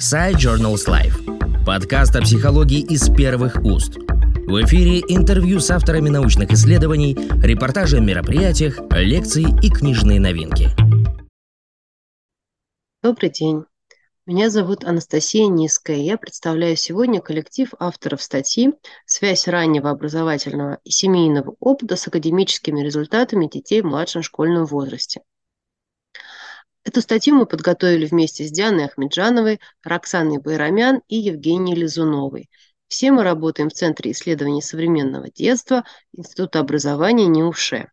Side Journals Life. Подкаст о психологии из первых уст. В эфире интервью с авторами научных исследований, репортажи о мероприятиях, лекции и книжные новинки. Добрый день. Меня зовут Анастасия Низкая. Я представляю сегодня коллектив авторов статьи «Связь раннего образовательного и семейного опыта с академическими результатами детей в младшем школьном возрасте». Эту статью мы подготовили вместе с Дианой Ахмеджановой, Роксаной Байрамян и Евгенией Лизуновой. Все мы работаем в Центре исследований современного детства Института образования НИУШЕ.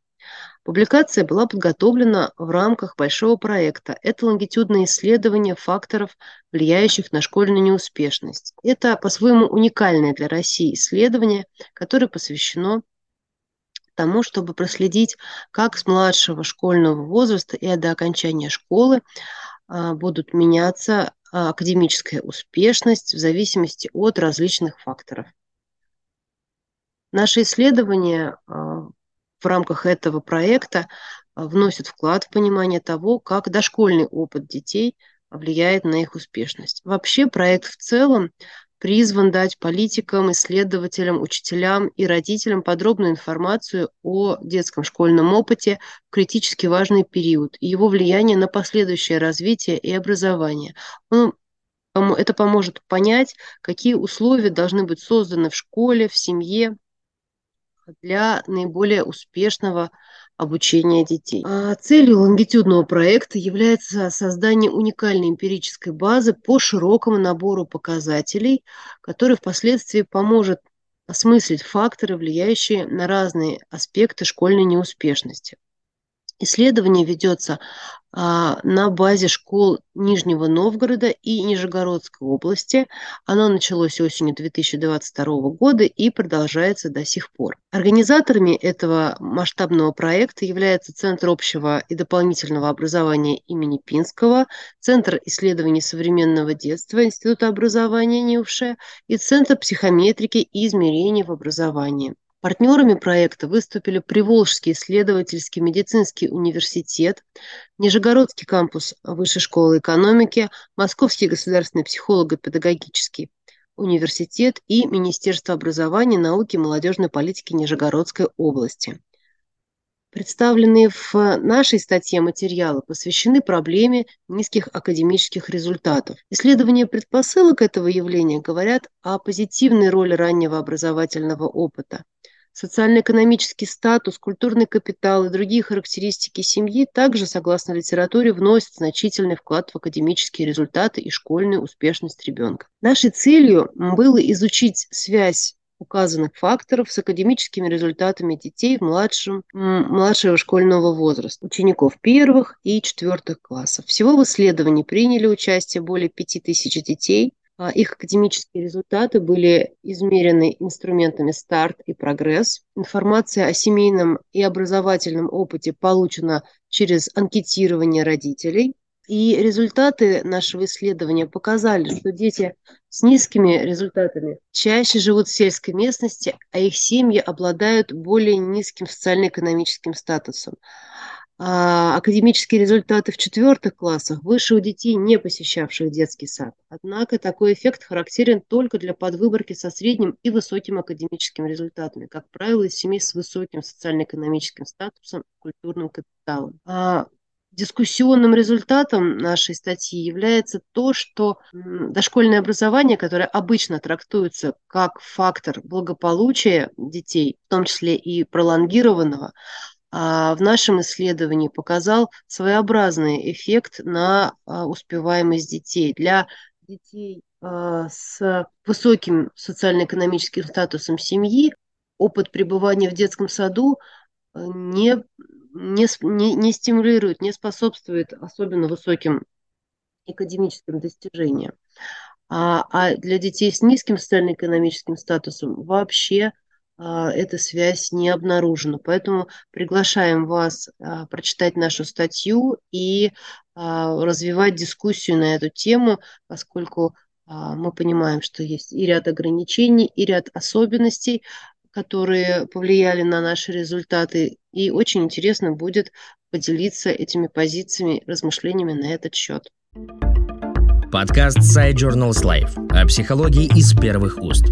Публикация была подготовлена в рамках большого проекта. Это лонгитюдное исследование факторов, влияющих на школьную неуспешность. Это по-своему уникальное для России исследование, которое посвящено тому, чтобы проследить, как с младшего школьного возраста и до окончания школы а, будут меняться а, академическая успешность в зависимости от различных факторов. Наше исследование а, в рамках этого проекта вносит вклад в понимание того, как дошкольный опыт детей влияет на их успешность. Вообще проект в целом призван дать политикам, исследователям, учителям и родителям подробную информацию о детском школьном опыте в критически важный период и его влияние на последующее развитие и образование. Он это поможет понять, какие условия должны быть созданы в школе, в семье для наиболее успешного обучения детей. А целью лонгитюдного проекта является создание уникальной эмпирической базы по широкому набору показателей, который впоследствии поможет осмыслить факторы, влияющие на разные аспекты школьной неуспешности. Исследование ведется а, на базе школ Нижнего Новгорода и Нижегородской области. Оно началось осенью 2022 года и продолжается до сих пор. Организаторами этого масштабного проекта является Центр общего и дополнительного образования имени Пинского, Центр исследований современного детства Института образования НИУШЕ и Центр психометрики и измерений в образовании. Партнерами проекта выступили Приволжский исследовательский медицинский университет, Нижегородский кампус Высшей школы экономики, Московский государственный психолого-педагогический университет и Министерство образования, науки и молодежной политики Нижегородской области. Представленные в нашей статье материалы посвящены проблеме низких академических результатов. Исследования предпосылок этого явления говорят о позитивной роли раннего образовательного опыта – Социально-экономический статус, культурный капитал и другие характеристики семьи также, согласно литературе, вносят значительный вклад в академические результаты и школьную успешность ребенка. Нашей целью было изучить связь указанных факторов с академическими результатами детей в младшем, младшего школьного возраста, учеников первых и четвертых классов. Всего в исследовании приняли участие более 5000 детей – их академические результаты были измерены инструментами старт и прогресс. Информация о семейном и образовательном опыте получена через анкетирование родителей. И результаты нашего исследования показали, что дети с низкими результатами чаще живут в сельской местности, а их семьи обладают более низким социально-экономическим статусом. А, академические результаты в четвертых классах выше у детей, не посещавших детский сад. Однако такой эффект характерен только для подвыборки со средним и высоким академическим результатами, как правило, из семей с высоким социально-экономическим статусом, культурным капиталом. А дискуссионным результатом нашей статьи является то, что дошкольное образование, которое обычно трактуется как фактор благополучия детей, в том числе и пролонгированного, в нашем исследовании показал своеобразный эффект на а, успеваемость детей. Для детей а, с высоким социально-экономическим статусом семьи опыт пребывания в детском саду не, не, не, стимулирует, не способствует особенно высоким академическим достижениям. А, а для детей с низким социально-экономическим статусом вообще а, эта связь не обнаружена. Поэтому приглашаем вас а, прочитать нашу статью и а, развивать дискуссию на эту тему, поскольку мы понимаем, что есть и ряд ограничений, и ряд особенностей, которые повлияли на наши результаты. И очень интересно будет поделиться этими позициями, размышлениями на этот счет. Подкаст Side Journals Life о психологии из первых уст.